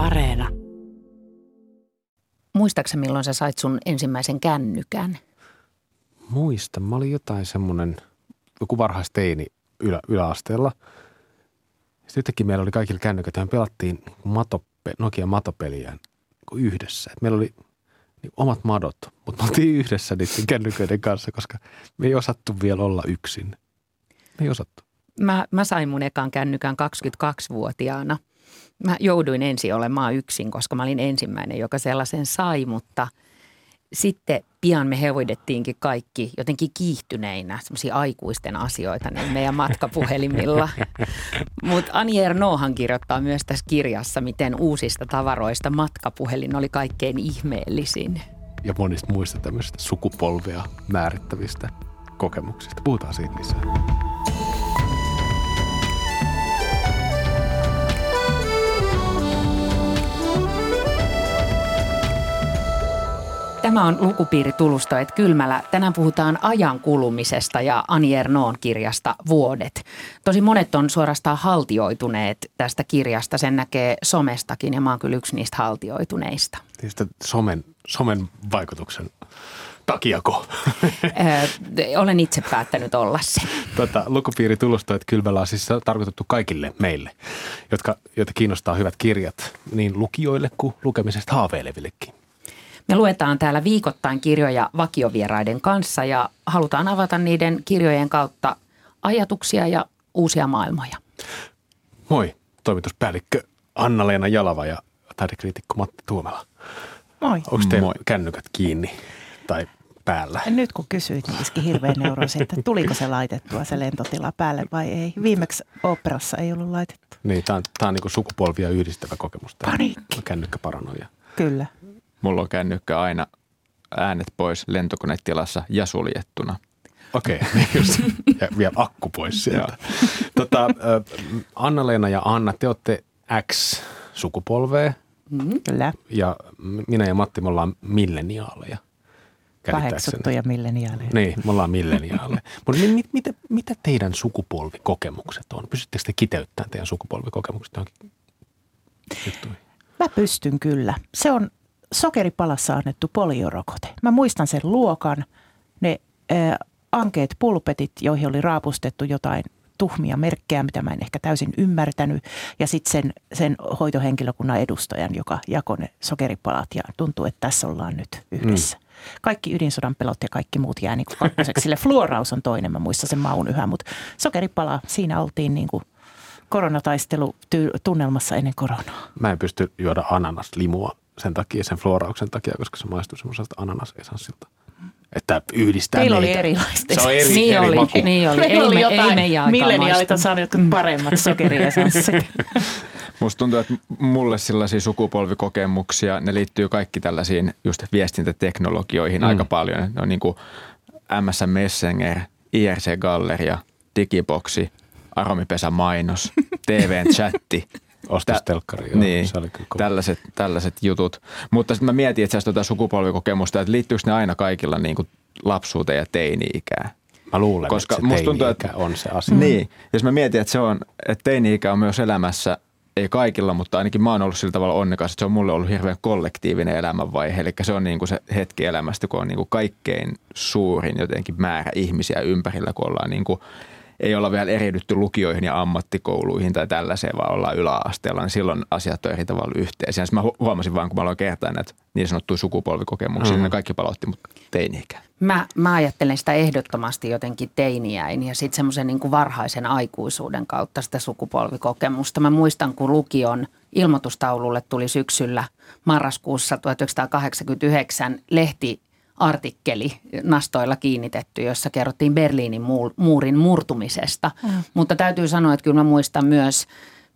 Areena. Muistaaksä milloin sä sait sun ensimmäisen kännykän? Muistan, mä olin jotain semmoinen, joku varhaisteini ylä, yläasteella. Sitten yhtäkkiä meillä oli kaikilla kännykät ja me pelattiin matope, Nokia matopeliä yhdessä. Et meillä oli niin omat madot, mutta me oltiin yhdessä niiden kännyköiden kanssa, koska me ei osattu vielä olla yksin. Me ei osattu. Mä, mä sain mun ekan kännykän 22-vuotiaana. Mä jouduin ensin olemaan yksin, koska mä olin ensimmäinen, joka sellaisen sai, mutta sitten pian me hevoidettiinkin kaikki jotenkin kiihtyneinä semmoisia aikuisten asioita niin meidän matkapuhelimilla. Mutta Ani Ernohan kirjoittaa myös tässä kirjassa, miten uusista tavaroista matkapuhelin oli kaikkein ihmeellisin. Ja monista muista tämmöisistä sukupolvea määrittävistä kokemuksista. Puhutaan siitä lisää. Tämä on lukupiiri Tulusto, että kylmällä. Tänään puhutaan ajan kulumisesta ja Ani Ernoon kirjasta Vuodet. Tosi monet on suorastaan haltioituneet tästä kirjasta. Sen näkee somestakin ja mä oon kyllä yksi niistä haltioituneista. Tietysti somen, somen vaikutuksen takiako? olen itse päättänyt olla se. Tota, lukupiiri Tulusto, että kylmällä on siis tarkoitettu kaikille meille, jotka, joita kiinnostaa hyvät kirjat niin lukijoille kuin lukemisesta haaveilevillekin. Me luetaan täällä viikoittain kirjoja vakiovieraiden kanssa ja halutaan avata niiden kirjojen kautta ajatuksia ja uusia maailmoja. Moi, toimituspäällikkö Anna-Leena Jalava ja taidekriitikko Matti Tuomela. Moi. Onko teillä Moi. kännykät kiinni tai päällä? Nyt kun kysyit, niin iski hirveän neurosi, että tuliko se laitettua se lentotila päälle vai ei. Viimeksi operassa ei ollut laitettu. Niin, tämä on, tää on niin sukupolvia yhdistävä kokemus. Panikki. Kännykkäparanoja. Kyllä. Mulla on kännykkä aina äänet pois lentokonetilassa ja suljettuna. Okei, okay, niin ja vielä akku pois sieltä. tota, Anna-Leena ja Anna, te olette X-sukupolvea. Mm, kyllä. Ja minä ja Matti, me ollaan milleniaaleja. Paheksuttuja milleniaaleja. Niin, me ollaan milleniaaleja. Mutta mit, mit, mitä, mitä teidän sukupolvikokemukset on? Pystyttekö te kiteyttämään teidän sukupolvikokemukset johonkin juttuihin? Mä pystyn kyllä. Se on sokeripalassa annettu poliorokote. Mä muistan sen luokan, ne ää, ankeet pulpetit, joihin oli raapustettu jotain tuhmia merkkejä, mitä mä en ehkä täysin ymmärtänyt. Ja sitten sen, sen hoitohenkilökunnan edustajan, joka jakoi ne sokeripalat ja tuntuu, että tässä ollaan nyt yhdessä. Mm. Kaikki ydinsodan pelot ja kaikki muut jää niin kuin kakkoseksi. Sille fluoraus on toinen, mä muistan sen maun yhä, mutta sokeripala, siinä oltiin niin kuin koronataistelu tunnelmassa ennen koronaa. Mä en pysty juoda ananaslimua sen takia, sen fluorauksen takia, koska se maistuu semmoiselta ananasesanssilta. Että yhdistää Teillä meitä. oli erilaista. Se on eri, niin eri oli, maku. Niin oli. Meillä ei, oli me, jotain ei aikaan milleniaalit on saanut jotkut paremmat sokeriesanssit. Musta tuntuu, että mulle sellaisia sukupolvikokemuksia, ne liittyy kaikki tällaisiin just viestintäteknologioihin mm. aika paljon. Ne on niin kuin MSN Messenger, IRC-galleria, digiboksi, aromipesä mainos, TVn chatti. Ostustelkkari, joo, niin, se oli tällaiset, tällaiset jutut. Mutta sitten mä mietin itse asiassa tuota sukupolvikokemusta, että liittyykö ne aina kaikilla niin kuin lapsuuteen ja teini-ikään. Mä luulen, Koska että se tuntuu, että- on se asia. Niin, jos mä mietin, että se on, että teini-ikä on myös elämässä, ei kaikilla, mutta ainakin mä oon ollut sillä tavalla onnekas, että se on mulle ollut hirveän kollektiivinen elämänvaihe. Eli se on niin kuin se hetki elämästä, kun on niin kuin kaikkein suurin jotenkin määrä ihmisiä ympärillä, kun ollaan niin kuin, ei olla vielä eriydytty lukioihin ja ammattikouluihin tai tällaiseen, vaan ollaan yläasteella, niin silloin asiat on eri tavalla yhteisiä. Sitten mä hu- huomasin vaan, kun mä aloin kertaa näitä niin sanottuja sukupolvikokemuksia, mm. niin ne kaikki palautti mut teini-ikään. Mä, mä ajattelen sitä ehdottomasti jotenkin teiniäin ja sitten semmoisen niin kuin varhaisen aikuisuuden kautta sitä sukupolvikokemusta. Mä muistan, kun lukion ilmoitustaululle tuli syksyllä marraskuussa 1989 lehti artikkeli nastoilla kiinnitetty, jossa kerrottiin Berliinin muurin murtumisesta. Mm. Mutta täytyy sanoa, että kyllä mä muistan myös,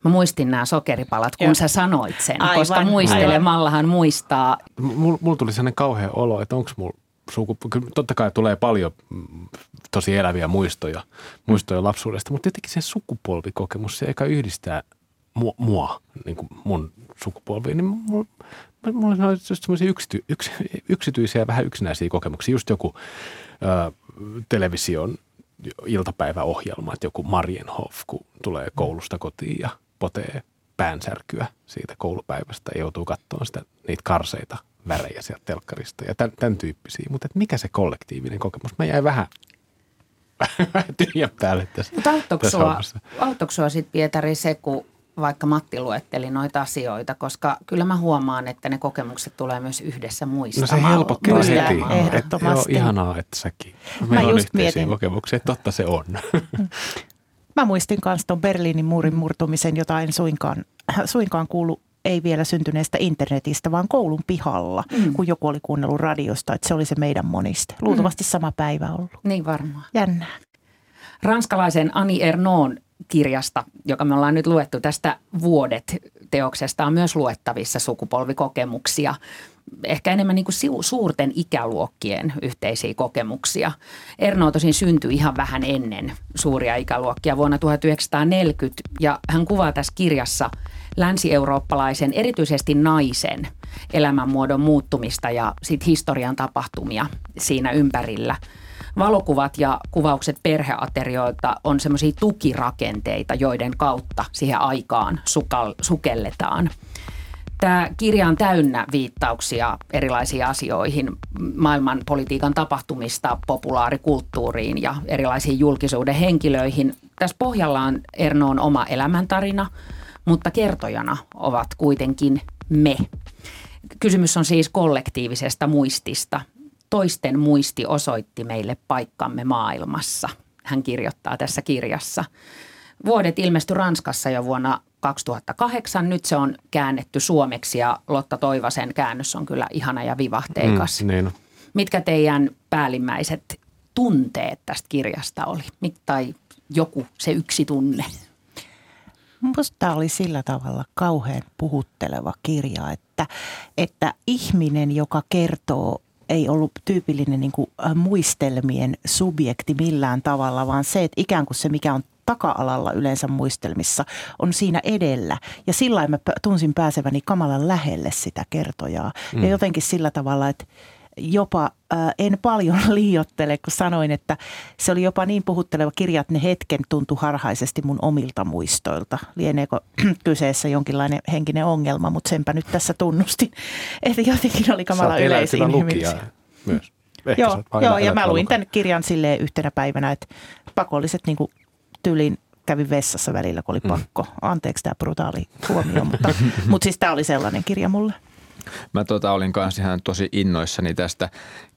mä muistin nämä sokeripalat, kun Joo. sä sanoit sen, Aivan, koska muistelemallahan muistaa Mulla mul tuli sellainen kauhea olo, että onko mulla suku... Kyllä totta kai tulee paljon mm, tosi eläviä muistoja, muistoja lapsuudesta, mutta jotenkin se sukupolvikokemus, se eikä yhdistää mua, mua niin kuin mun sukupolviin, niin mulla, mulla on just semmoisia yksity, yks, yksityisiä ja vähän yksinäisiä kokemuksia. Just joku ö, television iltapäiväohjelma, että joku Marienhof, kun tulee koulusta kotiin ja potee päänsärkyä siitä koulupäivästä ja joutuu katsomaan sitä, niitä karseita värejä sieltä telkkarista ja tämän, tämän tyyppisiä. Mutta mikä se kollektiivinen kokemus? Mä jäin vähän, tyhjän päälle tässä, Mutta auttoiko sua, sua sit Pietari se, kun vaikka Matti luetteli noita asioita, koska kyllä mä huomaan, että ne kokemukset tulee myös yhdessä No muistamaan. se helpottaa Kyllä, heti. ehdottomasti. joo, ihanaa, että säkin. Meillä on just yhteisiä mietin- kokemuksia. Totta se on. Mä muistin myös tuon Berliinin muurin murtumisen, jota en suinkaan, suinkaan kuulu ei vielä syntyneestä internetistä, vaan koulun pihalla, mm. kun joku oli kuunnellut radiosta, että se oli se meidän moniste. Luultavasti sama päivä ollut. Niin varmaan. Jännää. ranskalaisen Ani Ernon kirjasta, joka me ollaan nyt luettu tästä Vuodet-teoksesta, on myös luettavissa sukupolvikokemuksia. Ehkä enemmän niin kuin suurten ikäluokkien yhteisiä kokemuksia. Erno tosin syntyi ihan vähän ennen suuria ikäluokkia vuonna 1940 ja hän kuvaa tässä kirjassa länsi-eurooppalaisen, erityisesti naisen elämänmuodon muuttumista ja sit historian tapahtumia siinä ympärillä – valokuvat ja kuvaukset perheaterioilta on semmoisia tukirakenteita, joiden kautta siihen aikaan sukal, sukelletaan. Tämä kirja on täynnä viittauksia erilaisiin asioihin, maailman politiikan tapahtumista populaarikulttuuriin ja erilaisiin julkisuuden henkilöihin. Tässä pohjalla on Ernoon oma elämäntarina, mutta kertojana ovat kuitenkin me. Kysymys on siis kollektiivisesta muistista. Toisten muisti osoitti meille paikkamme maailmassa, hän kirjoittaa tässä kirjassa. Vuodet ilmestyi Ranskassa jo vuonna 2008. Nyt se on käännetty suomeksi ja Lotta Toivasen käännös on kyllä ihana ja vivahteikas. Mm, niin. Mitkä teidän päällimmäiset tunteet tästä kirjasta oli? Mit- Tai joku se yksi tunne? Minusta tämä oli sillä tavalla kauhean puhutteleva kirja, että, että ihminen, joka kertoo, ei ollut tyypillinen niin kuin äh, muistelmien subjekti millään tavalla, vaan se, että ikään kuin se, mikä on taka-alalla yleensä muistelmissa, on siinä edellä. Ja sillä mä tunsin pääseväni kamalan lähelle sitä kertojaa. Mm. Ja jotenkin sillä tavalla, että jopa äh, en paljon liiottele, kun sanoin, että se oli jopa niin puhutteleva kirja, että ne hetken tuntui harhaisesti mun omilta muistoilta. Lieneekö kyseessä jonkinlainen henkinen ongelma, mutta senpä nyt tässä tunnustin, että jotenkin oli kamala yleisinhimillisiä. myös. Ehkä Joo, joo ja mä luin tämän kirjan silleen yhtenä päivänä, että pakolliset niin kuin tyylin kävin vessassa välillä, kun oli Mm. pakko. Anteeksi tämä brutaali huomio, mutta, mutta siis tämä oli sellainen kirja mulle. Mä tota, olin kanssa ihan tosi innoissani tästä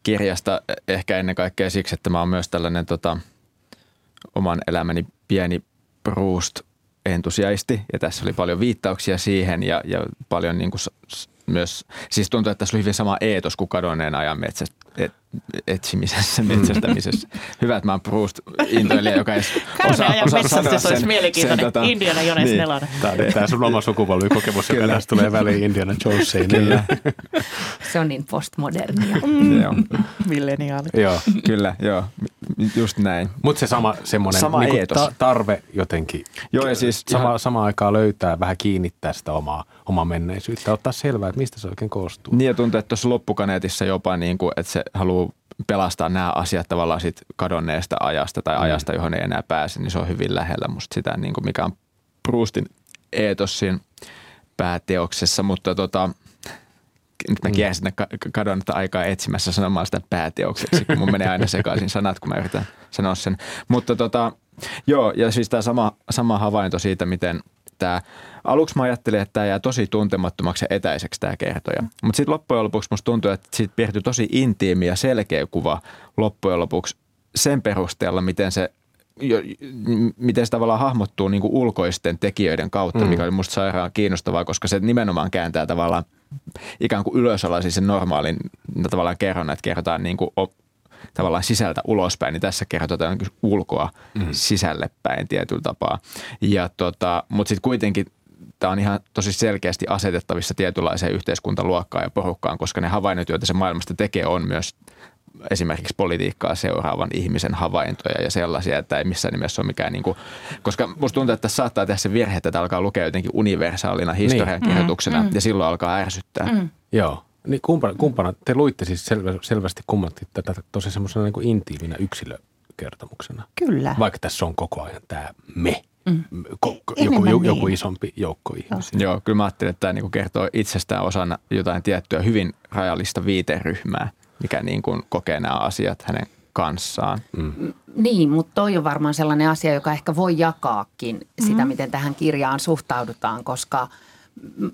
kirjasta, ehkä ennen kaikkea siksi, että mä oon myös tällainen tota, oman elämäni pieni Proust-entusiasti. Ja tässä oli paljon viittauksia siihen ja, ja paljon niin kuin myös, siis tuntuu, että tässä oli hyvin sama eetos kuin kadonneen ajan metsästä, et, etsimisessä, metsästämisessä. Hyvä, että mä oon Proust-intoilija, joka ei Kadonneen ajan metsästys olisi mielenkiintoinen. tota- Indiana Jones niin. nelonen. Tämä on tämä sun oma sukupolvikokemus, joka tästä tulee väliin Indiana Jonesiin. Kyllä, Se on niin postmodernia. joo, Milleniaali. Joo. kyllä, joo, just näin. Mutta se sama semmoinen Sama niinku eetos. ta- tarve jotenkin Joo, ja siis sama, ihan- sama aikaa löytää, vähän kiinnittää sitä omaa, omaa menneisyyttä, ottaa selvää, että mistä se oikein koostuu. Niin ja tuntuu, että tuossa loppukaneetissa jopa niin kuin, että se haluaa pelastaa nämä asiat tavallaan sit kadonneesta ajasta tai ajasta, johon ei enää pääse, niin se on hyvin lähellä musta sitä, niin kuin mikä on Proustin eetos siinä pääteoksessa, mutta tota, nyt mä kiersin sitä ka- kadonnutta aikaa etsimässä sanomaan sitä pääteokseksi, kun mun menee aina sekaisin sanat, kun mä yritän sanoa sen. Mutta tota, joo, ja siis tämä sama, sama havainto siitä, miten tämä, aluksi mä ajattelin, että tämä jää tosi tuntemattomaksi ja etäiseksi tämä kertoja. Mutta sitten loppujen lopuksi musta tuntuu, että siitä piirtyi tosi intiimi ja selkeä kuva loppujen lopuksi sen perusteella, miten se jo, miten se tavallaan hahmottuu niin ulkoisten tekijöiden kautta, mm. mikä oli musta sairaan kiinnostavaa, koska se nimenomaan kääntää tavallaan ikään kuin ylösalaisin sen normaalin tavallaan kerronnan, että kerrotaan niin kuin o, tavallaan sisältä ulospäin, niin tässä kerrotaan niin ulkoa mm. sisälle päin tietyllä tapaa. Ja tota, mutta sitten kuitenkin tämä on ihan tosi selkeästi asetettavissa tietynlaiseen yhteiskuntaluokkaan ja porukkaan, koska ne havainnot, joita se maailmasta tekee, on myös esimerkiksi politiikkaa seuraavan ihmisen havaintoja ja sellaisia, että ei missään nimessä ole mikään, niin kuin, koska musta tuntuu, että tässä saattaa tehdä se virhe, että alkaa lukea jotenkin universaalina historiankirjoituksena niin. ja silloin alkaa ärsyttää. Mm. Joo. Niin kumpana, kumpana, te luitte siis selvä, selvästi kummatti tätä tosi semmoisena niin kuin intiiminä yksilökertomuksena. Kyllä. Vaikka tässä on koko ajan tämä me mm. ko- joku, niin. joku isompi joukko ihmisiä. Joo, kyllä mä ajattelin, että tämä niin kertoo itsestään osana jotain tiettyä hyvin rajallista viiteryhmää, mikä niin kuin kokee nämä asiat hänen kanssaan. Mm. Niin, mutta toi on varmaan sellainen asia, joka ehkä voi jakaakin sitä, mm. miten tähän kirjaan suhtaudutaan, koska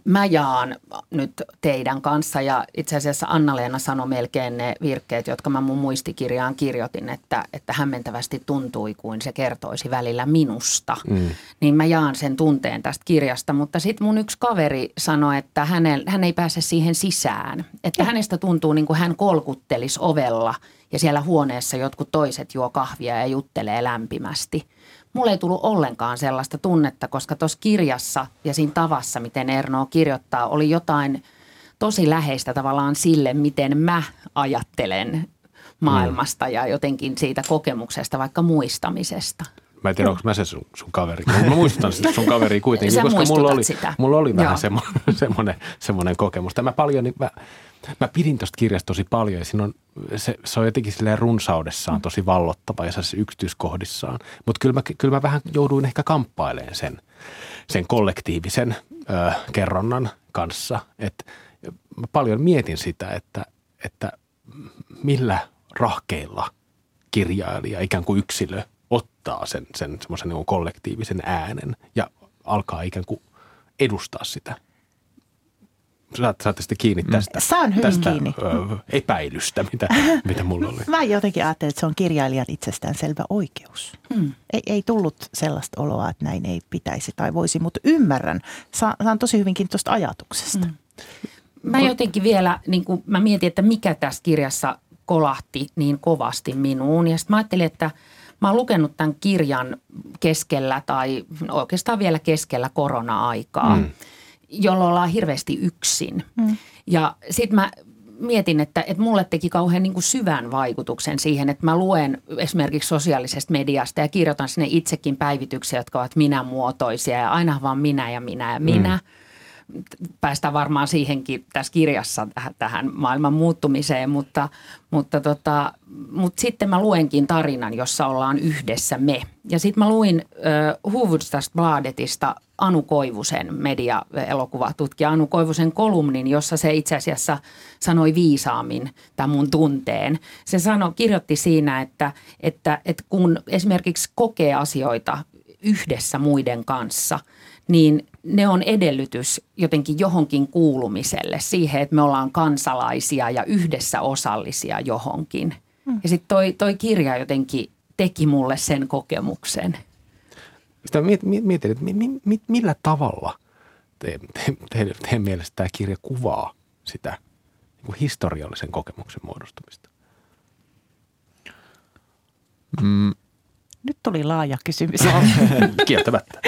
mä jaan nyt teidän kanssa ja itse asiassa Anna-Leena sanoi melkein ne virkkeet, jotka mä mun muistikirjaan kirjoitin, että, että hämmentävästi tuntui kuin se kertoisi välillä minusta. Mm. Niin mä jaan sen tunteen tästä kirjasta, mutta sitten mun yksi kaveri sanoi, että hänel, hän ei pääse siihen sisään. Että hänestä tuntuu niin kuin hän kolkuttelisi ovella ja siellä huoneessa jotkut toiset juo kahvia ja juttelee lämpimästi. Mulle ei tullut ollenkaan sellaista tunnetta, koska tuossa kirjassa ja siinä tavassa, miten Erno kirjoittaa, oli jotain tosi läheistä tavallaan sille, miten mä ajattelen maailmasta ja jotenkin siitä kokemuksesta, vaikka muistamisesta. Mä en tiedä, onko mä se sun, sun kaveri. Mä muistan sitä sun kaveria kuitenkin, Sä koska mulla oli, sitä. mulla oli vähän semmoinen, semmoinen, semmoinen kokemus. Tämä paljon, niin mä, mä pidin tuosta kirjasta tosi paljon ja siinä on, se, se on jotenkin silleen runsaudessaan tosi vallottava ja se yksityiskohdissaan. Mutta kyllä mä, kyllä mä vähän jouduin ehkä kamppailemaan sen, sen kollektiivisen ö, kerronnan kanssa. Et mä paljon mietin sitä, että, että millä rahkeilla kirjailija, ikään kuin yksilö, ottaa sen, sen semmoisen niin kollektiivisen äänen ja alkaa ikään kuin edustaa sitä. Saat, saatte sitten kiinni tästä, Saan hyvin tästä kiinni. Ö, epäilystä, mitä, mitä mulla oli. Mä jotenkin ajattelin, että se on kirjailijan itsestäänselvä oikeus. Hmm. Ei, ei tullut sellaista oloa, että näin ei pitäisi tai voisi, mutta ymmärrän. Saan, saan tosi hyvinkin tuosta ajatuksesta. Hmm. Mä jotenkin vielä, niin kuin mä mietin, että mikä tässä kirjassa kolahti niin kovasti minuun. Ja sitten mä ajattelin, että mä oon lukenut tämän kirjan keskellä tai oikeastaan vielä keskellä korona-aikaa, mm. Jolloin ollaan hirveästi yksin. Mm. Ja sitten mä mietin, että, että mulle teki kauhean niin kuin syvän vaikutuksen siihen, että mä luen esimerkiksi sosiaalisesta mediasta ja kirjoitan sinne itsekin päivityksiä, jotka ovat minä-muotoisia ja aina vaan minä ja minä ja minä. Mm päästään varmaan siihenkin tässä kirjassa tähän, maailman muuttumiseen, mutta, mutta, tota, mutta sitten mä luenkin tarinan, jossa ollaan yhdessä me. Ja sitten mä luin äh, Hufvudstadsbladetista Anu Koivusen, media-elokuvatutkija Anu Koivusen kolumnin, jossa se itse asiassa sanoi viisaammin tämän mun tunteen. Se sanoi, kirjoitti siinä, että, että, että kun esimerkiksi kokee asioita yhdessä muiden kanssa, niin ne on edellytys jotenkin johonkin kuulumiselle, siihen, että me ollaan kansalaisia ja yhdessä osallisia johonkin. Mm. Ja sitten toi, toi kirja jotenkin teki mulle sen kokemuksen. Sitä mietin, että mi, mi, millä tavalla te, te, te, teidän mielestä tämä kirja kuvaa sitä niin kuin historiallisen kokemuksen muodostumista? Mm. Nyt tuli laaja kysymys. Kieltämättä.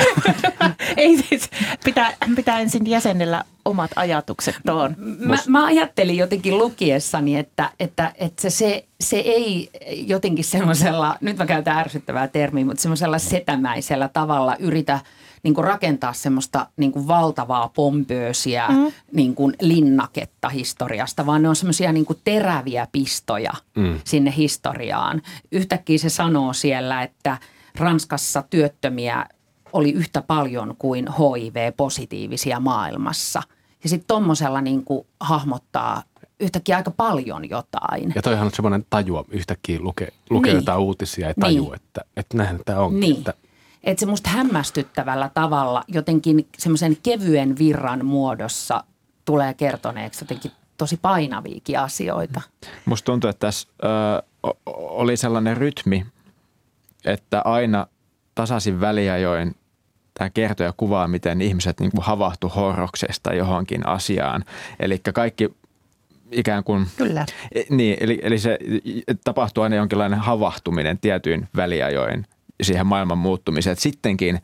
Ei siis, pitää, pitää ensin jäsennellä omat ajatukset tuohon. Mä, mä ajattelin jotenkin lukiessani, että, että, että se, se, se ei jotenkin semmoisella, nyt mä käytän ärsyttävää termiä, mutta semmoisella setämäisellä tavalla yritä niin kuin rakentaa semmoista niin kuin valtavaa pompöösiä mm. niin kuin linnaketta historiasta, vaan ne on semmoisia niin kuin teräviä pistoja mm. sinne historiaan. Yhtäkkiä se sanoo siellä, että Ranskassa työttömiä oli yhtä paljon kuin HIV-positiivisia maailmassa. Ja sitten tuommoisella niin hahmottaa yhtäkkiä aika paljon jotain. Ja toihan on semmoinen tajua, yhtäkkiä lukee, lukee niin. jotain uutisia ja tajuu, niin. että, että näinhän tämä on. Niin. Että että se musta hämmästyttävällä tavalla jotenkin semmoisen kevyen virran muodossa tulee kertoneeksi jotenkin tosi painaviikin asioita. Musta tuntuu, että tässä ö, oli sellainen rytmi, että aina tasaisin väliajoin tämä kertoo ja kuvaa, miten ihmiset niin havahtu horroksesta johonkin asiaan. Eli kaikki ikään kuin... Kyllä. Niin, eli, eli se tapahtuu aina jonkinlainen havahtuminen tietyin väliajoin siihen maailman muuttumiseen. Että sittenkin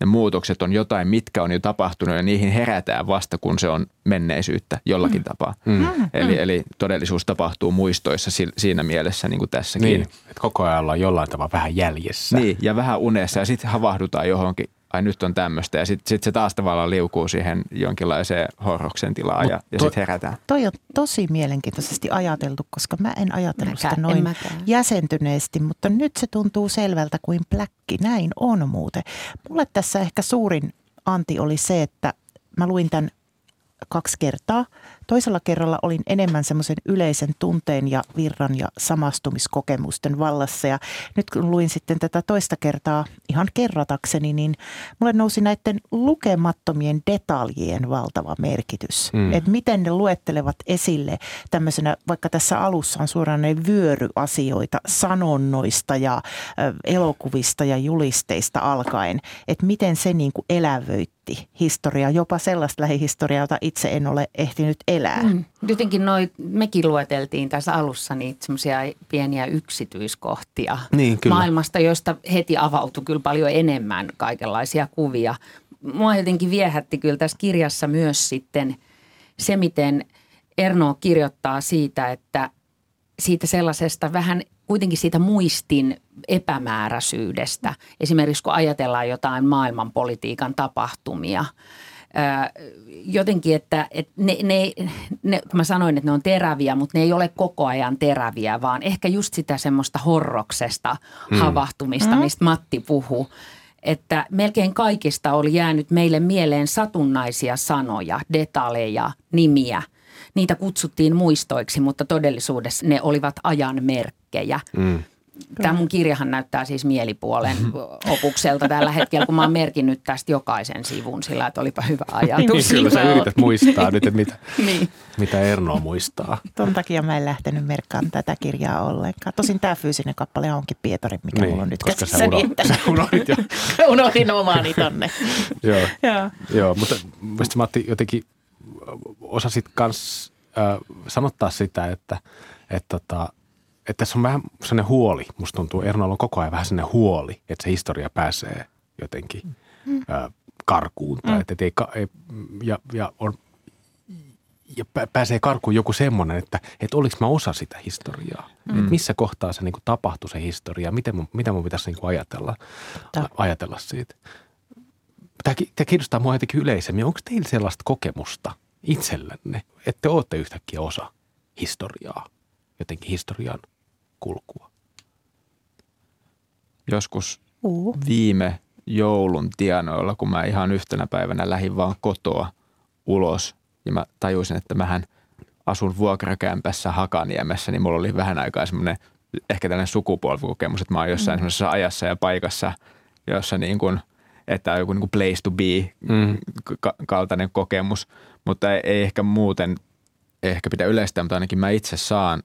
ne muutokset on jotain, mitkä on jo tapahtunut ja niihin herätään vasta, kun se on menneisyyttä jollakin mm. tapaa. Mm. Eli, mm. eli todellisuus tapahtuu muistoissa siinä mielessä niin kuin tässäkin. Niin, että koko ajan ollaan jollain tavalla vähän jäljessä. Niin, ja vähän unessa ja sitten havahdutaan johonkin ai nyt on tämmöistä. Ja sitten sit se taas tavallaan liukuu siihen jonkinlaiseen horroksen tilaan ja, ja to- sitten herätään. Toi on tosi mielenkiintoisesti ajateltu, koska mä en ajatellut Mäkään, sitä noin jäsentyneesti, mutta nyt se tuntuu selvältä kuin pläkki. Näin on muuten. Mulle tässä ehkä suurin anti oli se, että mä luin tämän kaksi kertaa. Toisella kerralla olin enemmän semmoisen yleisen tunteen ja virran ja samastumiskokemusten vallassa. Ja nyt kun luin sitten tätä toista kertaa ihan kerratakseni, niin mulle nousi näiden lukemattomien detaljien valtava merkitys. Mm. Että miten ne luettelevat esille tämmöisenä, vaikka tässä alussa on suoraan ne vyöryasioita sanonnoista ja elokuvista ja julisteista alkaen, että miten se niin kuin elävöitti historiaa, jopa sellaista lähihistoriaa, jota itse en ole ehtinyt elää. Mm. Mm. Jotenkin noi, mekin lueteltiin tässä alussa niitä semmoisia pieniä yksityiskohtia Niin, kyllä. maailmasta, joista heti avautui kyllä paljon enemmän kaikenlaisia kuvia. Mua jotenkin viehätti kyllä tässä kirjassa myös sitten se, miten Erno kirjoittaa siitä, että siitä sellaisesta vähän kuitenkin siitä muistin epämääräisyydestä. Esimerkiksi kun ajatellaan jotain maailmanpolitiikan tapahtumia. Jotenkin, että, että ne, ne, ne, mä sanoin, että ne on teräviä, mutta ne ei ole koko ajan teräviä, vaan ehkä just sitä semmoista horroksesta havahtumista, mistä Matti puhuu. Että melkein kaikista oli jäänyt meille mieleen satunnaisia sanoja, detaleja, nimiä – niitä kutsuttiin muistoiksi, mutta todellisuudessa ne olivat ajan merkkejä. Mm. Tämä mun kirjahan näyttää siis mielipuolen opukselta tällä hetkellä, kun mä oon merkinnyt tästä jokaisen sivun sillä, että olipa hyvä Niin, ajatus. kyllä sä yrität muistaa nyt, että mitä, niin. mitä Erno muistaa. Ton takia mä en lähtenyt merkkaan tätä kirjaa ollenkaan. Tosin tämä fyysinen kappale onkin Pietari, mikä Niin, mulla on nyt koska sä käsissäni, uno- että sä unohdit jo. unohdin omaani tonne. Joo. Joo. Joo, mutta mielestäni Matti jotenkin osasit kans äh, sanottaa sitä, että, että, tota, että tässä on vähän sellainen huoli. Musta tuntuu, Ernolla on koko ajan vähän sellainen huoli, että se historia pääsee jotenkin äh, karkuun. Tai, että, et ei, ka- ei, ja, ja, on, ja pä- pääsee karkuun joku semmoinen, että, että oliko mä osa sitä historiaa. Mm. Että missä kohtaa se niin kuin, tapahtui se historia, miten mun, mitä mun pitäisi niin kuin, ajatella, ajatella siitä. Tämä, ki- tämä kiinnostaa mua jotenkin yleisemmin. Onko teillä sellaista kokemusta itsellänne, että te olette yhtäkkiä osa historiaa, jotenkin historian kulkua? Joskus Uu. viime joulun tienoilla, kun mä ihan yhtenä päivänä lähdin vaan kotoa ulos ja mä tajusin, että mähän asun vuokrakämpässä Hakaniemessä, niin mulla oli vähän aikaa semmoinen ehkä tällainen sukupolvikokemus, että mä oon jossain mm. semmoisessa ajassa ja paikassa, jossa niin kuin, että on joku niin kuin place to be Mm. ka- kaltainen kokemus, mutta ei, ei ehkä muuten ehkä pitää yleistää, mutta ainakin mä itse saan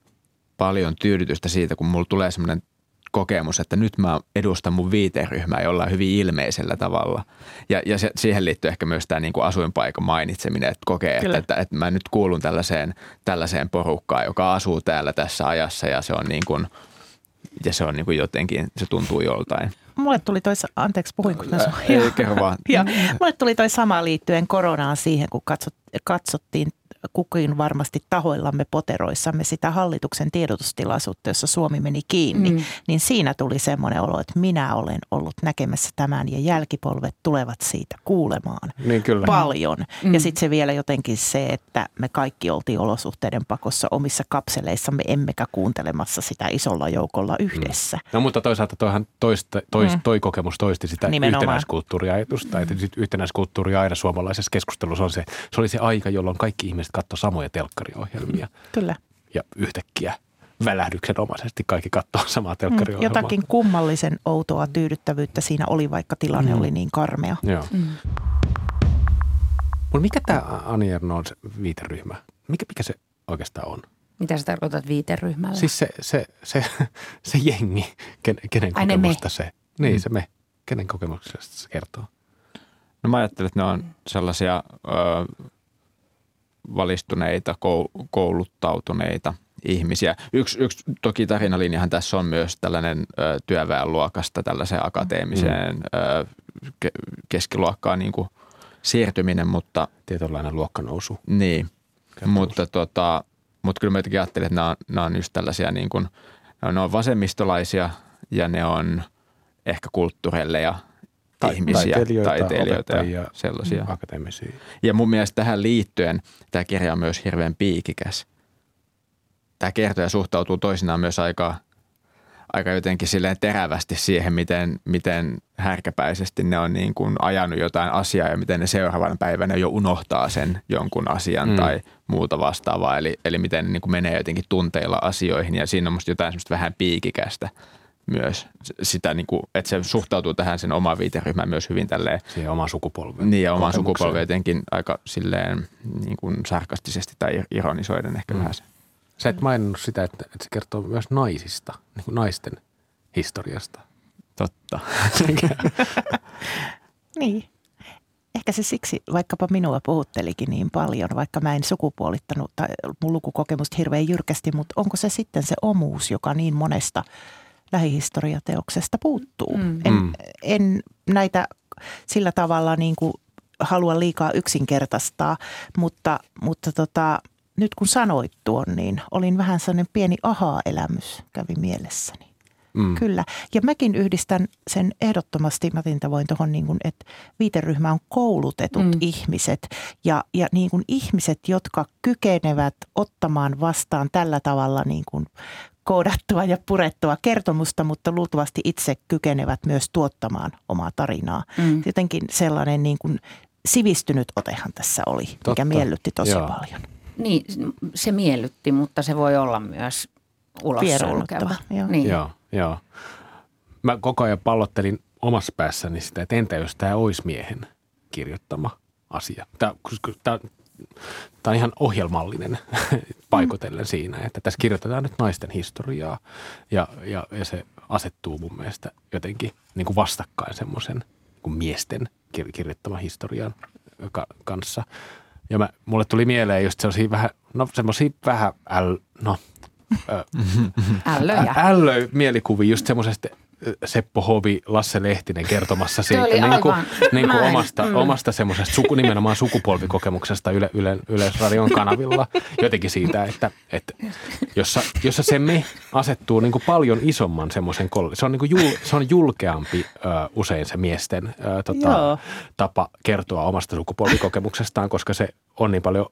paljon tyydytystä siitä, kun mulla tulee semmoinen kokemus, että nyt mä edustan mun viiteryhmää jollain hyvin ilmeisellä tavalla. Ja, ja se, siihen liittyy ehkä myös tämä niin kuin asuinpaikan mainitseminen, että kokee, että, että, että mä nyt kuulun tällaiseen, tällaiseen porukkaan, joka asuu täällä tässä ajassa ja se on niin kuin, ja se on niin kuin jotenkin, se tuntuu joltain. Mulle tuli toi, anteeksi puhuinko mä sun? Ei, kerro vaan. Ja mulle tuli toi sama liittyen koronaan siihen, kun katsot, katsottiin kukin varmasti tahoillamme poteroissamme sitä hallituksen tiedotustilaisuutta, jossa Suomi meni kiinni, Mm. mm. niin siinä tuli semmoinen olo, että minä olen ollut näkemässä tämän ja jälkipolvet tulevat siitä kuulemaan Niin kyllä. paljon. Mm. Mm. Ja sitten se vielä jotenkin se, että me kaikki oltiin olosuhteiden pakossa omissa kapseleissamme, emmekä kuuntelemassa sitä isolla joukolla yhdessä. No mutta toisaalta toihan toista, tois, Mm. toi kokemus toisti sitä Nimenomaan. yhtenäiskulttuuriajatusta. Että sit yhtenäiskulttuuri aina suomalaisessa keskustelussa on se, se oli se aika, jolloin kaikki ihmiset katsoi samoja telkkariohjelmia. Kyllä. Ja yhtäkkiä välähdyksenomaisesti kaikki katsoo samaa Mm, telkkariohjelmaa. Jotakin kummallisen outoa tyydyttävyyttä siinä oli, vaikka tilanne Mm. oli niin karmea. Joo. Mm. Mutta mikä tämä on se viiteryhmä? Mikä, mikä se oikeastaan on? Mitä sä tarkoitat viiteryhmällä? Siis se, se, se, se jengi, ken, kenen Ai ne kokemusta se, niin se me, kenen kokemuksesta se kertoo? No mä ajattelen, että ne on sellaisia ö, valistuneita, kou- kouluttautuneita ihmisiä. Yksi, yksi toki tarinalinjahan tässä on myös tällainen ö, työväenluokasta tällaiseen akateemiseen ö, ke- keskiluokkaan niin kuin siirtyminen, mutta Tietynlainen luokkanousu. niin. Kertomus. Mutta, tota, mutta kyllä mä jotenkin ajattelin, että nämä on, nämä on just tällaisia niin kuin, ne on vasemmistolaisia ja ne on ehkä kulttuurelleja Ta- ihmisiä, taiteilijoita, taiteilijoita ja opettajia. sellaisia. Akateemisia. Ja mun mielestä tähän liittyen tämä kirja on myös hirveän piikikäs. Tämä kertoja suhtautuu toisinaan myös aika, aika jotenkin silleen terävästi siihen, miten, miten härkäpäisesti ne on niin kuin ajanut jotain asiaa ja miten ne seuraavan päivänä jo unohtaa sen jonkun asian Mm. mm. tai muuta vastaavaa. Eli, eli miten ne niin kuin menee jotenkin tunteilla asioihin ja siinä on musta jotain semmoista vähän piikikästä myös. Sitä, niin kuin, että se suhtautuu tähän sen omaan viiteryhmään myös hyvin tälleen Siihen omaan sukupolveen. niin ja oman kokemukseen. sukupolven jotenkin aika silleen niin kuin sarkastisesti tai ironisoiden ehkä mm. vähän se. Sä et maininnut sitä, että, että se kertoo myös naisista, niin kuin naisten historiasta. Totta. Niin. Ehkä se siksi vaikkapa minua puhuttelikin niin paljon, vaikka mä en sukupuolittanut tai mun lukukokemusta hirveän jyrkästi, mutta onko se sitten se omuus, joka niin monesta lähihistoriateoksesta puuttuu? Mm. En, Mm. en näitä sillä tavalla niin kuin halua liikaa yksinkertaistaa, mutta, mutta tota, nyt kun sanoit tuon, niin olin vähän sellainen pieni aha-elämys kävi mielessäni. Mm. Kyllä. Ja mäkin yhdistän sen ehdottomasti, mä otin tavoin tuohon, niin kuin, että viiteryhmä on koulutetut mm. ihmiset ja, ja niin kuin ihmiset, jotka kykenevät ottamaan vastaan tällä tavalla niin kuin koodattua ja purettua kertomusta, mutta luultavasti itse kykenevät myös tuottamaan omaa tarinaa. Mm. Jotenkin sellainen niin kuin sivistynyt otehan tässä oli, Totta. mikä miellytti tosi Joo. paljon. Niin, se miellytti, mutta se voi olla myös ulos sulkeva. joo. Niin. Joo, joo. Mä koko ajan pallottelin omassa päässäni sitä, että entä jos tämä olisi miehen kirjoittama asia. Tämä, tämä, on ihan ohjelmallinen paikotellen siinä, että tässä kirjoitetaan nyt naisten historiaa ja, ja, ja se asettuu mun mielestä jotenkin niin kuin vastakkain semmoisen niin kuin miesten kir- kirjoittaman historian ka- kanssa. Ja mä, mulle tuli mieleen just sellaisia vähän, no semmoisia vähän äl, no, Ällöjä. Ä- ällöi mielikuvia just semmoisesta Seppo Hovi, Lasse Lehtinen kertomassa siitä niin kuin, niin kuin omasta, Mm. omasta semmoisesta suku, nimenomaan sukupolvikokemuksesta Yle, Yle, Yleisradion kanavilla. Jotenkin siitä, että, että jossa, jossa se me asettuu niin kuin paljon isomman semmoisen kolle. Se on, niin kuin jul, se on julkeampi ö, usein se miesten ö, tota, Joo. tapa kertoa omasta sukupolvikokemuksestaan, koska se on niin paljon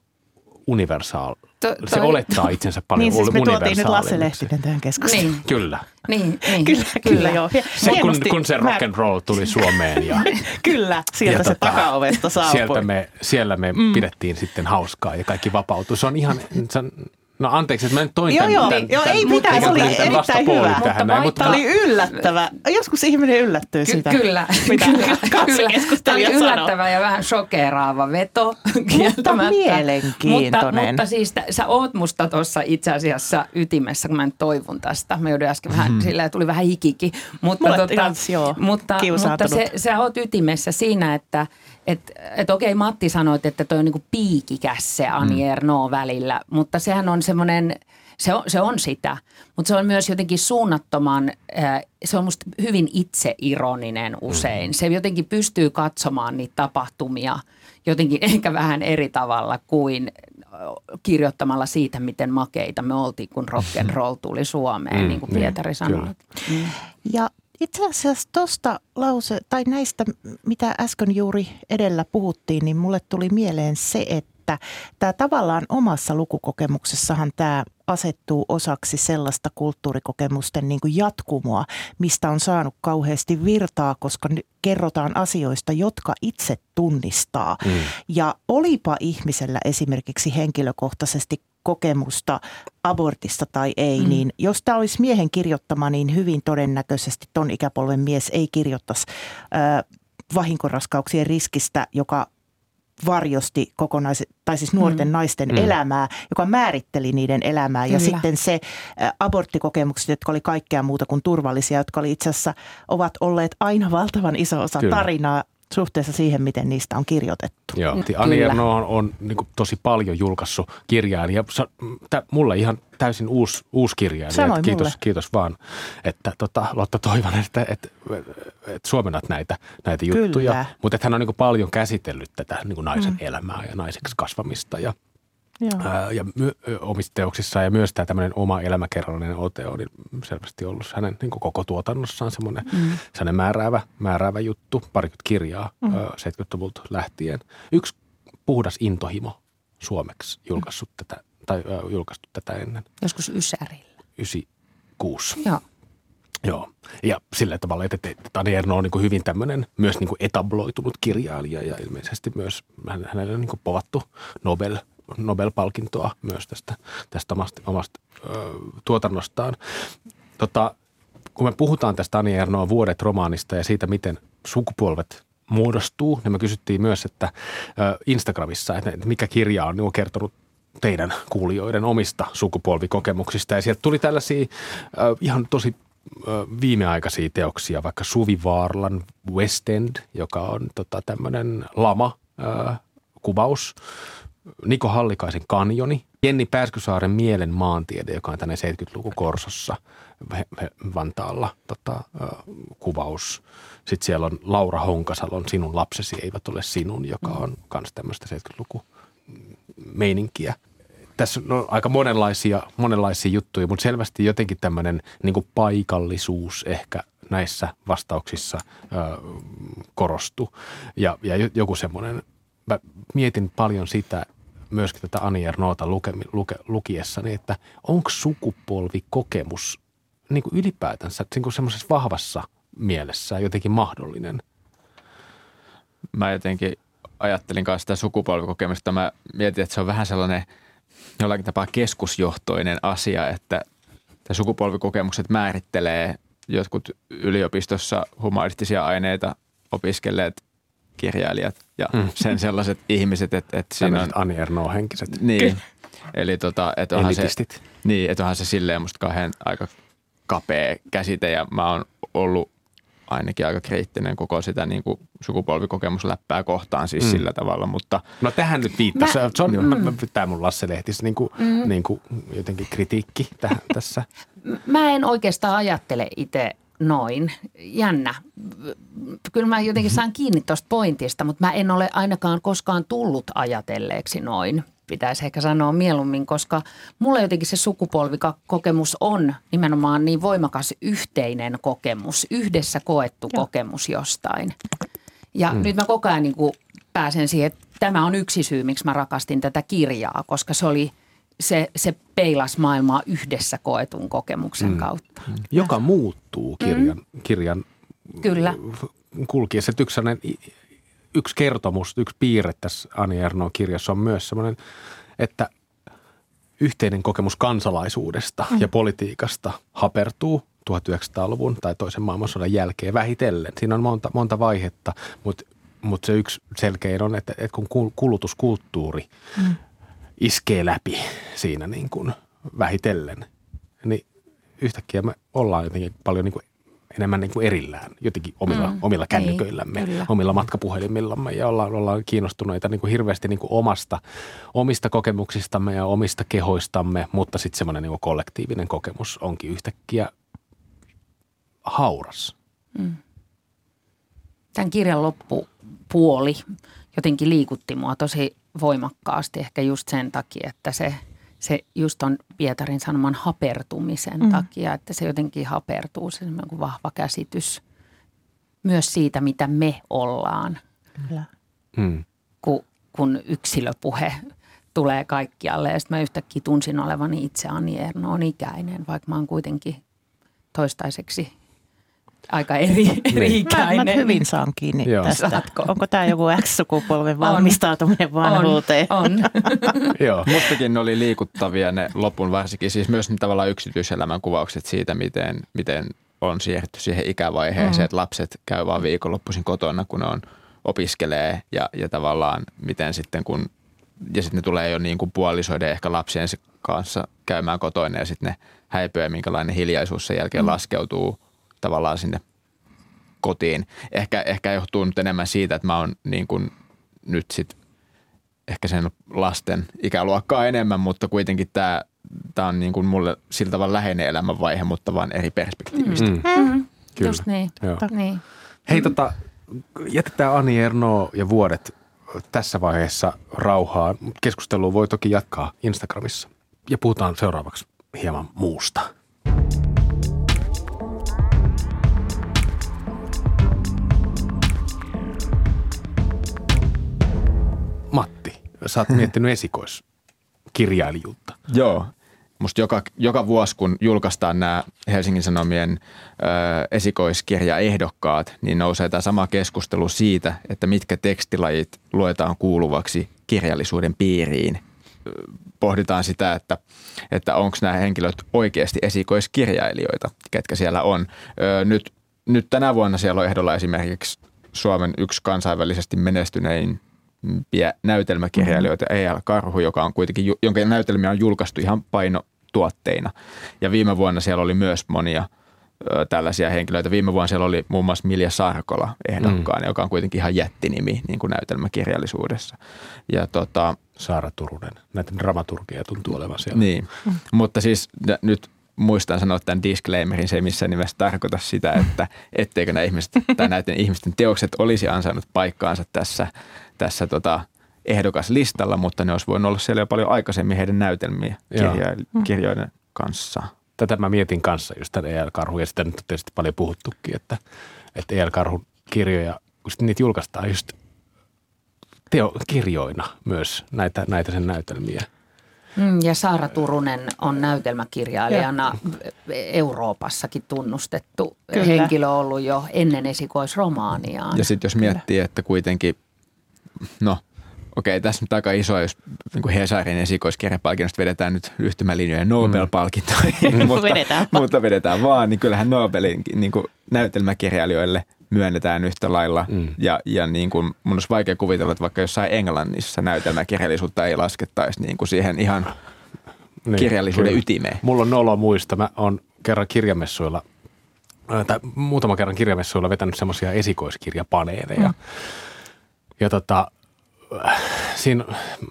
universaal. To- Se toi- olettaa itsensä paljon Niin siis me tuotiin nyt. Lasse Lehtinen tähän keskusteluun. Niin, Kyllä. niin, niin. Kyllä, kyllä, joo. Se, kun, Hienosti kun se rock and roll tuli Suomeen ja, Kyllä, sieltä ja se takaovesta saapui. sieltä me, siellä me mm. pidettiin sitten hauskaa ja kaikki vapautui. Se on ihan, se on, no anteeksi, että mä nyt toin Joo, tämän, joo, tämän, joo tämän, ei mitään, se oli erittäin hyvä. Tähän, Mutta näin, mutta, Tämä oli yllättävä. Joskus ihminen yllättyy Ky- siitä. kyllä, mitä kyllä, kanssakeskustelija Tämä oli sanoo. yllättävä ja vähän shokeraava veto. kieltämättä. mielenkiintoinen. Mutta, mutta siis t- sä oot musta tuossa itse asiassa ytimessä, kun mä nyt toivon tästä. Mä joudun äsken vähän, sillä tuli vähän hikikin. Mutta, Mulle tota, kans, joo, mutta, mutta se, sä oot ytimessä siinä, että et, et okei Matti sanoit, että toi on niinku piikikäs se Ani Erno välillä, mutta sehän on semmoinen, se on, se on sitä, mutta se on myös jotenkin suunnattoman, äh, se on musta hyvin itseironinen usein. Se jotenkin pystyy katsomaan niitä tapahtumia jotenkin ehkä vähän eri tavalla kuin äh, kirjoittamalla siitä, miten makeita me oltiin, kun rock and roll tuli Suomeen, Mm, niin kuin niin, Pietari sanoi. kyllä. Mm. Ja itse asiassa tuosta lause, tai näistä, mitä äsken juuri edellä puhuttiin, niin mulle tuli mieleen se, että tämä tavallaan omassa lukukokemuksessahan tämä asettuu osaksi sellaista kulttuurikokemusten niin kuin jatkumoa, mistä on saanut kauheasti virtaa, koska nyt kerrotaan asioista, jotka itse tunnistaa. Mm. Ja olipa ihmisellä esimerkiksi henkilökohtaisesti kokemusta abortista tai ei, Mm. niin jos tämä olisi miehen kirjoittama, niin hyvin todennäköisesti ton ikäpolven mies ei kirjoittaisi äh, vahinkoraskauksien riskistä, joka varjosti kokonais, tai siis nuorten Mm. naisten Mm. elämää, joka määritteli niiden elämää. Ja Kyllä. sitten se ä, aborttikokemukset, jotka oli kaikkea muuta kuin turvallisia, jotka oli itse asiassa, ovat olleet aina valtavan iso osa Kyllä. tarinaa suhteessa siihen, miten niistä on kirjoitettu. Joo. Mm, Ani kyllä. Erno on, on niin kuin, tosi paljon julkaissut kirjailija. Sa- tä- Mulle ihan täysin uusi, uusi kirjailija. Samoin Et kiitos, mulle. kiitos vaan, että tota, Lotta toivon, että, että, että suomennat näitä, näitä juttuja. Mutta että hän on niin kuin paljon käsitellyt tätä niin kuin naisen mm. elämää ja naiseksi kasvamista ja. Ää, ja my, omissa teoksissaan ja myös tämä tämmöinen oma elämäkerrallinen ote on selvästi ollut hänen niin koko tuotannossaan semmoinen, mm. semmoinen määräävä, määräävä juttu, parikymmentä kirjaa mm. ö, 70-luvulta lähtien. Yksi puhdas intohimo suomeksi julkaissut tätä, tai ö, julkaistu tätä ennen, Joskus Ysärillä. 96. Joo. Joo, ja sillä tavalla, että, Tani Erno on niin hyvin tämmöinen myös niin etabloitunut kirjailija ja ilmeisesti myös hän- hänelle on niin povattu Nobel, Nobel-palkintoa myös tästä, tästä omasta, omasta ö, tuotannostaan. Tota, kun me puhutaan tästä Tani Ernoa vuodet romaanista ja siitä, miten sukupolvet muodostuu, niin me kysyttiin myös, että ö, Instagramissa, että mikä kirja on niin kertonut teidän kuulijoiden omista sukupolvikokemuksista. Ja sieltä tuli tällaisia ö, ihan tosi viimeaikaisia teoksia, vaikka Suvi Vaarlan West End, joka on tota, tämmöinen lama ö, kuvaus, Niko Hallikaisen kanjoni, Jenni Pääskysaaren Mielen maantiede, joka on tänne 70-luvun Korsossa Vantaalla tota, kuvaus. Sitten siellä on Laura Honkasalon Sinun lapsesi eivät ole sinun, joka on myös tämmöistä 70-luku meininkiä. Tässä on aika monenlaisia, monenlaisia juttuja, mutta selvästi jotenkin tämmöinen niin paikallisuus ehkä näissä vastauksissa ö, korostui. Ja, ja jo- joku semmoinen, mä mietin paljon sitä myöskin tätä Ani Ernoota luke, luke, lukiessani, että onko sukupolvikokemus niin kuin ylipäätänsä niin kuin semmoisessa vahvassa mielessä jotenkin mahdollinen? mä jotenkin ajattelin kanssa sitä sukupolvikokemusta. Mä mietin, että se on vähän sellainen jollakin tapaa keskusjohtoinen asia, että sukupolvikokemukset määrittelee jotkut yliopistossa humanistisia aineita opiskelleet kirjailijat ja Mm. sen sellaiset ihmiset, että, että siinä on, Ani Erno-henkiset niin, eli tota, että onhan se, niin, että onhan se silleen musta kauhean aika kapea käsite ja mä oon ollut ainakin aika kriittinen koko sitä niin kuin sukupolvikokemusläppää kohtaan siis Mm. mm. sillä tavalla, mutta No tähän nyt viittasi. Mä- Se on, Mm. mä, mä, tämä mun Lasse Lehtis niin kuin, mm. niin kuin jotenkin kritiikki tähän, tässä. Mä en oikeastaan ajattele itse noin. Jännä. Kyllä mä jotenkin saan kiinni tuosta pointista, mutta mä en ole ainakaan koskaan tullut ajatelleeksi noin. Pitäisi ehkä sanoa mieluummin, koska mulla jotenkin se sukupolvikokemus on nimenomaan niin voimakas yhteinen kokemus, yhdessä koettu Joo. kokemus jostain. Ja mm. nyt mä koko ajan niin kuin pääsen siihen, että tämä on yksi syy, miksi mä rakastin tätä kirjaa, koska se oli se, se peilas maailmaa yhdessä koetun kokemuksen mm. kautta. Joka muuttuu kirjan, mm. kirjan Kyllä. kulkiessa. Että Yksi, yksi kertomus, yksi piirre tässä Ani Ernon kirjassa on myös sellainen, että yhteinen kokemus kansalaisuudesta mm. ja politiikasta hapertuu 1900-luvun tai toisen maailmansodan jälkeen vähitellen. Siinä on monta, monta vaihetta, mutta, mutta se yksi selkein on, että, että kun kul- kulutuskulttuuri mm. Iskee läpi siinä niin kuin vähitellen, niin yhtäkkiä me ollaan jotenkin paljon niin kuin enemmän niin kuin erillään jotenkin omilla, mm, Mm, omilla niin, kännyköillämme, kyllä. omilla matkapuhelimillamme ja ollaan, ollaan kiinnostuneita niin kuin hirveästi niin kuin omasta, omista kokemuksistamme ja omista kehoistamme, mutta sitten semmoinen niin kuin kollektiivinen kokemus onkin yhtäkkiä hauras. Tämän kirjan loppupuoli jotenkin liikutti mua tosi voimakkaasti ehkä just sen takia, että se, se just on Pietarin sanoman hapertumisen Mm. takia, että se jotenkin hapertuu, se kuin vahva käsitys myös siitä, mitä me ollaan, Kyllä. Mm. kun, kun yksilöpuhe tulee kaikkialle. Ja sitten mä yhtäkkiä tunsin olevani itse Anni Ernoon ikäinen, vaikka mä oon kuitenkin toistaiseksi aika eri, eri Niin. Mä, ikäinen. mä hyvin saan kiinni Joo. tästä. Saatko? Onko tämä joku X-sukupolven valmistautuminen vanhuuteen? On, on. Joo. mustakin ne oli liikuttavia ne lopun varsinkin, siis myös ne tavallaan yksityiselämän kuvaukset siitä, miten, miten on siirretty siihen ikävaiheeseen, mm. että lapset käy vaan viikonloppuisin kotona, kun ne on opiskelee ja, ja tavallaan miten sitten kun, ja sitten ne tulee jo niin kuin puolisoiden ehkä lapsien kanssa käymään kotona ja sitten ne häipyy minkälainen hiljaisuus sen jälkeen mm. laskeutuu tavallaan sinne kotiin. Ehkä, ehkä johtuu nyt enemmän siitä, että mä oon niin kuin nyt sit ehkä sen lasten ikäluokkaa enemmän, mutta kuitenkin tämä, tämä on niin kuin mulle sillä tavalla läheinen elämänvaihe, mutta vaan eri perspektiivistä. Mm. Mm. Mm, Kyllä. just niin. Joo. niin. Hei tota, jätetään Ani Erno ja vuodet tässä vaiheessa rauhaa. Keskustelua voi toki jatkaa Instagramissa. Ja puhutaan seuraavaksi hieman muusta. Sä oot miettinyt esikoiskirjailijuutta. Joo. Musta joka, joka vuosi, kun julkaistaan nämä Helsingin Sanomien ö, esikoiskirjaehdokkaat, niin nousee tämä sama keskustelu siitä, että mitkä tekstilajit luetaan kuuluvaksi kirjallisuuden piiriin. Pohditaan sitä, että, että onko nämä henkilöt oikeasti esikoiskirjailijoita, ketkä siellä on. Ö, nyt, nyt tänä vuonna siellä on ehdolla esimerkiksi Suomen yksi kansainvälisesti menestynein näytelmäkirjailijoita mm-hmm. E.L. Karhu, joka on kuitenkin, jonka näytelmiä on julkaistu ihan painotuotteina. Ja viime vuonna siellä oli myös monia ö, tällaisia henkilöitä. Viime vuonna siellä oli muun muassa Milja Sarkola ehdokkaana, mm. joka on kuitenkin ihan jättinimi niin kuin näytelmäkirjallisuudessa. Ja tota, Saara Turunen. Näitä dramaturgia tuntuu olevan siellä. Niin, mm. mutta siis nyt muistan sanoa tämän disclaimerin, se ei missään nimessä tarkoita sitä, että etteikö nämä ihmiset tai näiden ihmisten teokset olisi ansainnut paikkaansa tässä, tässä tota, ehdokaslistalla, mutta ne olisi voinut olla siellä jo paljon aikaisemmin heidän näytelmiä kirja, kirjoiden kanssa. Tätä mä mietin kanssa just tämän E.L. Karhu ja sitä nyt on tietysti paljon puhuttukin, että, että E.L. Karhun kirjoja, kun niitä julkaistaan just teo, kirjoina myös näitä, näitä sen näytelmiä – Mm, ja Saara Turunen on näytelmäkirjailijana Euroopassakin tunnustettu Kyllä. henkilö ollut jo ennen esikoisromaaniaan. Ja sitten jos miettii, että kuitenkin, no okei, tässä nyt aika iso, jos niin kuin Hesarin esikoiskirjapalkinnosta vedetään nyt yhtymälinjoja Nobel-palkintoihin, mm. mutta, vedetään. mutta vedetään vaan, niin kyllähän Nobelin niin kuin näytelmäkirjailijoille myönnetään yhtä lailla. Mm. Ja, ja niin kuin, mun olisi vaikea kuvitella, että vaikka jossain Englannissa näytelmäkirjallisuutta ei laskettaisi niin kuin siihen ihan niin, kirjallisuuden kyllä. ytimeen. Mulla on nolo muista. Mä oon kerran kirjamessuilla, tai muutama kerran kirjamessuilla vetänyt semmoisia esikoiskirjapaneeleja. Mm. Ja tota, siinä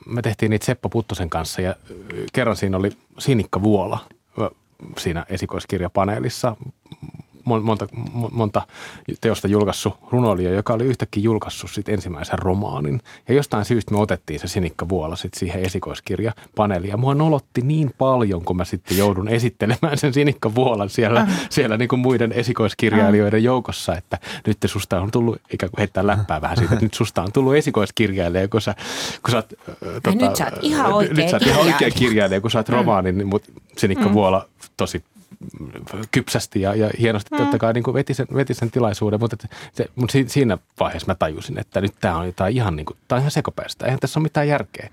me tehtiin niitä Seppo Puttosen kanssa ja kerran siinä oli Sinikka Vuola siinä esikoiskirjapaneelissa monta, monta teosta julkaissut runoilija, joka oli yhtäkkiä julkaissut sit ensimmäisen romaanin. Ja jostain syystä me otettiin se Sinikka Vuola sit siihen esikoiskirjapaneeliin. Ja mua nolotti niin paljon, kun mä sitten joudun esittelemään sen Sinikka Vuolan siellä, äh. siellä niin kuin muiden esikoiskirjailijoiden äh. joukossa, että nyt susta on tullut, ikään kuin heittää läppää vähän siitä, että nyt susta on tullut esikoiskirjailija, kun sä, kun sä oot, tota, nyt sä oot ihan oikea nyt sä oot ihan oikea kirjailija, kun sä oot mm. romaanin, niin, mutta Sinikka mm. Vuola tosi kypsästi ja, ja hienosti mm. totta kai niin kuin veti, sen, veti sen tilaisuuden, mutta, että se, mutta siinä vaiheessa mä tajusin, että nyt tämä on jotain ihan, niin kuin, tämä on ihan sekopäistä. Eihän tässä ole mitään järkeä.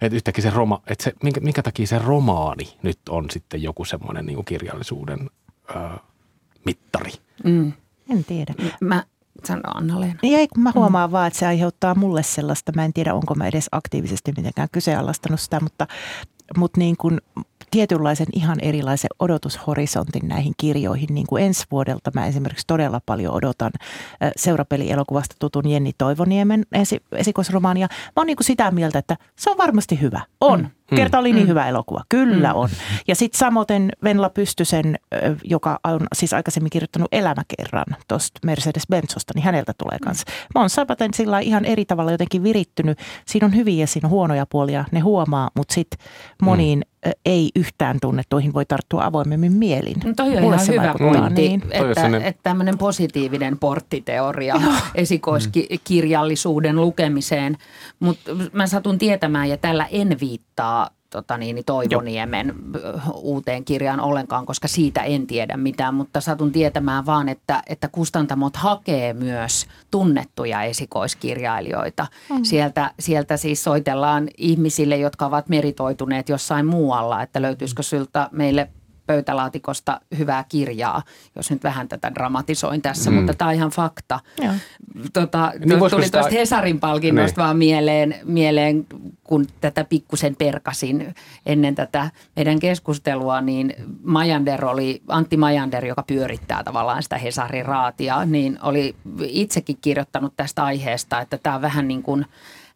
Että yhtäkkiä se roma, että se, minkä, minkä takia se romaani nyt on sitten joku semmoinen niin kuin kirjallisuuden ö, mittari. Mm. En tiedä. Mä sano Anna-Leena. Niin ei, kun mä huomaan mm. vaan, että se aiheuttaa mulle sellaista, mä en tiedä onko mä edes aktiivisesti mitenkään kyseenalaistanut sitä, mutta, mutta niin kuin tietynlaisen ihan erilaisen odotushorisontin näihin kirjoihin. Niin kuin ensi vuodelta mä esimerkiksi todella paljon odotan seurapelielokuvasta tutun Jenni Toivoniemen esi- esikoisromaania. Mä oon niin kuin sitä mieltä, että se on varmasti hyvä. On. Mm. Mm. Kerta oli niin mm. hyvä elokuva. Kyllä mm. on. Ja sitten samoin Venla Pystysen, joka on siis aikaisemmin kirjoittanut Elämäkerran tuosta Mercedes-Benzosta, niin häneltä tulee kanssa. Mä oon sapaten sillä ihan eri tavalla jotenkin virittynyt. Siinä on hyviä ja siinä on huonoja puolia, ne huomaa, mutta sitten moniin mm ei yhtään tunnettuihin voi tarttua avoimemmin mielin. No toi on Mulle ihan hyvä pointti, niin. että, että tämmöinen positiivinen porttiteoria esikoiskirjallisuuden lukemiseen. Mutta mä satun tietämään ja tällä en viittaa tota niin, Toivoniemen Joo. uuteen kirjaan ollenkaan, koska siitä en tiedä mitään, mutta satun tietämään vaan, että, että kustantamot hakee myös tunnettuja esikoiskirjailijoita. Mm. Sieltä, sieltä siis soitellaan ihmisille, jotka ovat meritoituneet jossain muualla, että löytyisikö siltä meille pöytälaatikosta hyvää kirjaa, jos nyt vähän tätä dramatisoin tässä, mm. mutta tämä on ihan fakta. Tota, niin tuli tuosta sitä... Hesarin palkinnosta niin. vaan mieleen, mieleen, kun tätä pikkusen perkasin ennen tätä meidän keskustelua, niin Majander oli, Antti Majander, joka pyörittää tavallaan sitä Hesarin raatia, niin oli itsekin kirjoittanut tästä aiheesta, että tämä on vähän niin kuin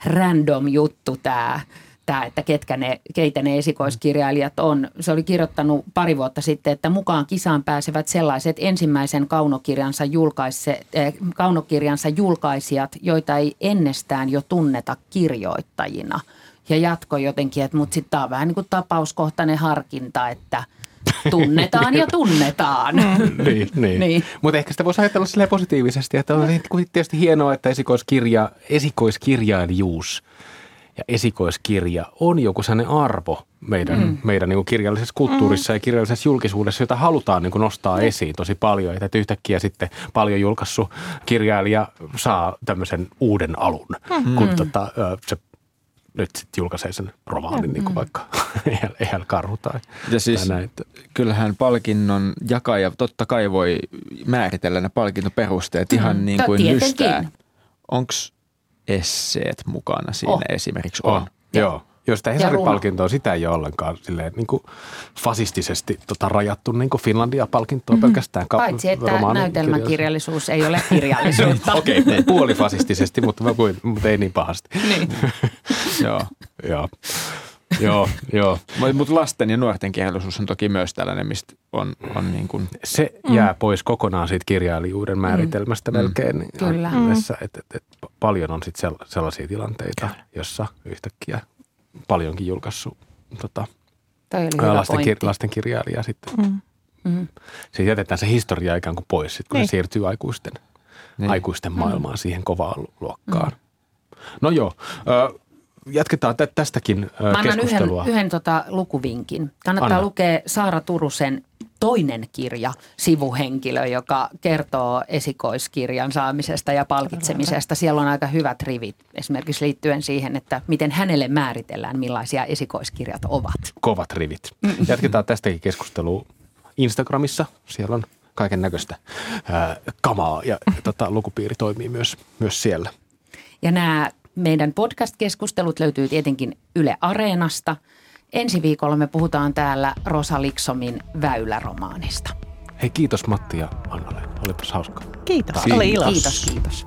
random juttu tämä tämä, että ketkä ne, keitä ne esikoiskirjailijat on. Se oli kirjoittanut pari vuotta sitten, että mukaan kisaan pääsevät sellaiset ensimmäisen kaunokirjansa, julkaise, eh, kaunokirjansa julkaisijat, joita ei ennestään jo tunneta kirjoittajina. Ja jatko jotenkin, että mutta sitten tämä on vähän niin kuin tapauskohtainen harkinta, että tunnetaan ja tunnetaan. niin, niin. niin. Mutta ehkä sitä voisi ajatella silleen positiivisesti, että on tietysti hienoa, että esikoiskirja, esikoiskirjailijuus ja esikoiskirja on joku sellainen arvo meidän, mm. meidän niin kuin kirjallisessa kulttuurissa mm. ja kirjallisessa julkisuudessa, jota halutaan niin kuin nostaa mm. esiin tosi paljon. Että yhtäkkiä sitten paljon julkaissut kirjailija saa tämmöisen uuden alun, mm. kun tota, se nyt sitten julkaisee sen romaanin, mm. niin kuin vaikka Eihän Karhu tai, ja siis, tai näin. Kyllähän palkinnon jakaja totta kai voi määritellä ne palkintoperusteet mm. ihan niin kuin lystää. Onko esseet mukana siinä oh. esimerkiksi? On. on. Joo. Jos tämä Hesari-palkinto on, sitä ei ole ollenkaan silleen, niin kuin fasistisesti tota, rajattu niin kuin Finlandia-palkintoa mm-hmm. pelkästään. Ka- Paitsi, että näytelmäkirjallisuus ei ole kirjallisuutta. Okei, okay, puolifasistisesti, mutta, mutta ei niin pahasti. Niin. Joo. Joo. Joo, joo. Mutta lasten ja nuorten kirjallisuus on toki myös tällainen, mistä on, on niin kuin... Se jää mm. pois kokonaan siitä kirjailijuuden mm. määritelmästä mm. melkein. Kyllä. Mm. Et, et, et, paljon on sitten sellaisia tilanteita, Kyllä. jossa yhtäkkiä paljonkin julkaissut tota, lasten, kir- lasten kirjailija sitten. Mm. Mm. Siitä jätetään se historia ikään kuin pois, sit, kun niin. se siirtyy aikuisten, niin. aikuisten maailmaan mm. siihen kovaan luokkaan. Mm. No joo, jatketaan tä- tästäkin Mä annan keskustelua. yhden, yhden tota lukuvinkin. Kannattaa Anna. lukea Saara Turusen toinen kirja, sivuhenkilö, joka kertoo esikoiskirjan saamisesta ja palkitsemisesta. Siellä on aika hyvät rivit esimerkiksi liittyen siihen, että miten hänelle määritellään, millaisia esikoiskirjat ovat. Kovat rivit. Jatketaan tästäkin keskustelua Instagramissa. Siellä on kaiken näköistä kamaa ja tota, lukupiiri toimii myös, myös siellä. Ja nämä meidän podcast-keskustelut löytyy tietenkin Yle Areenasta. Ensi viikolla me puhutaan täällä Rosa Liksomin Väyläromaanista. Hei kiitos Matti ja Anna-Leena. Olipas hauskaa. Kiitos, oli ilo. Kiitos, kiitos.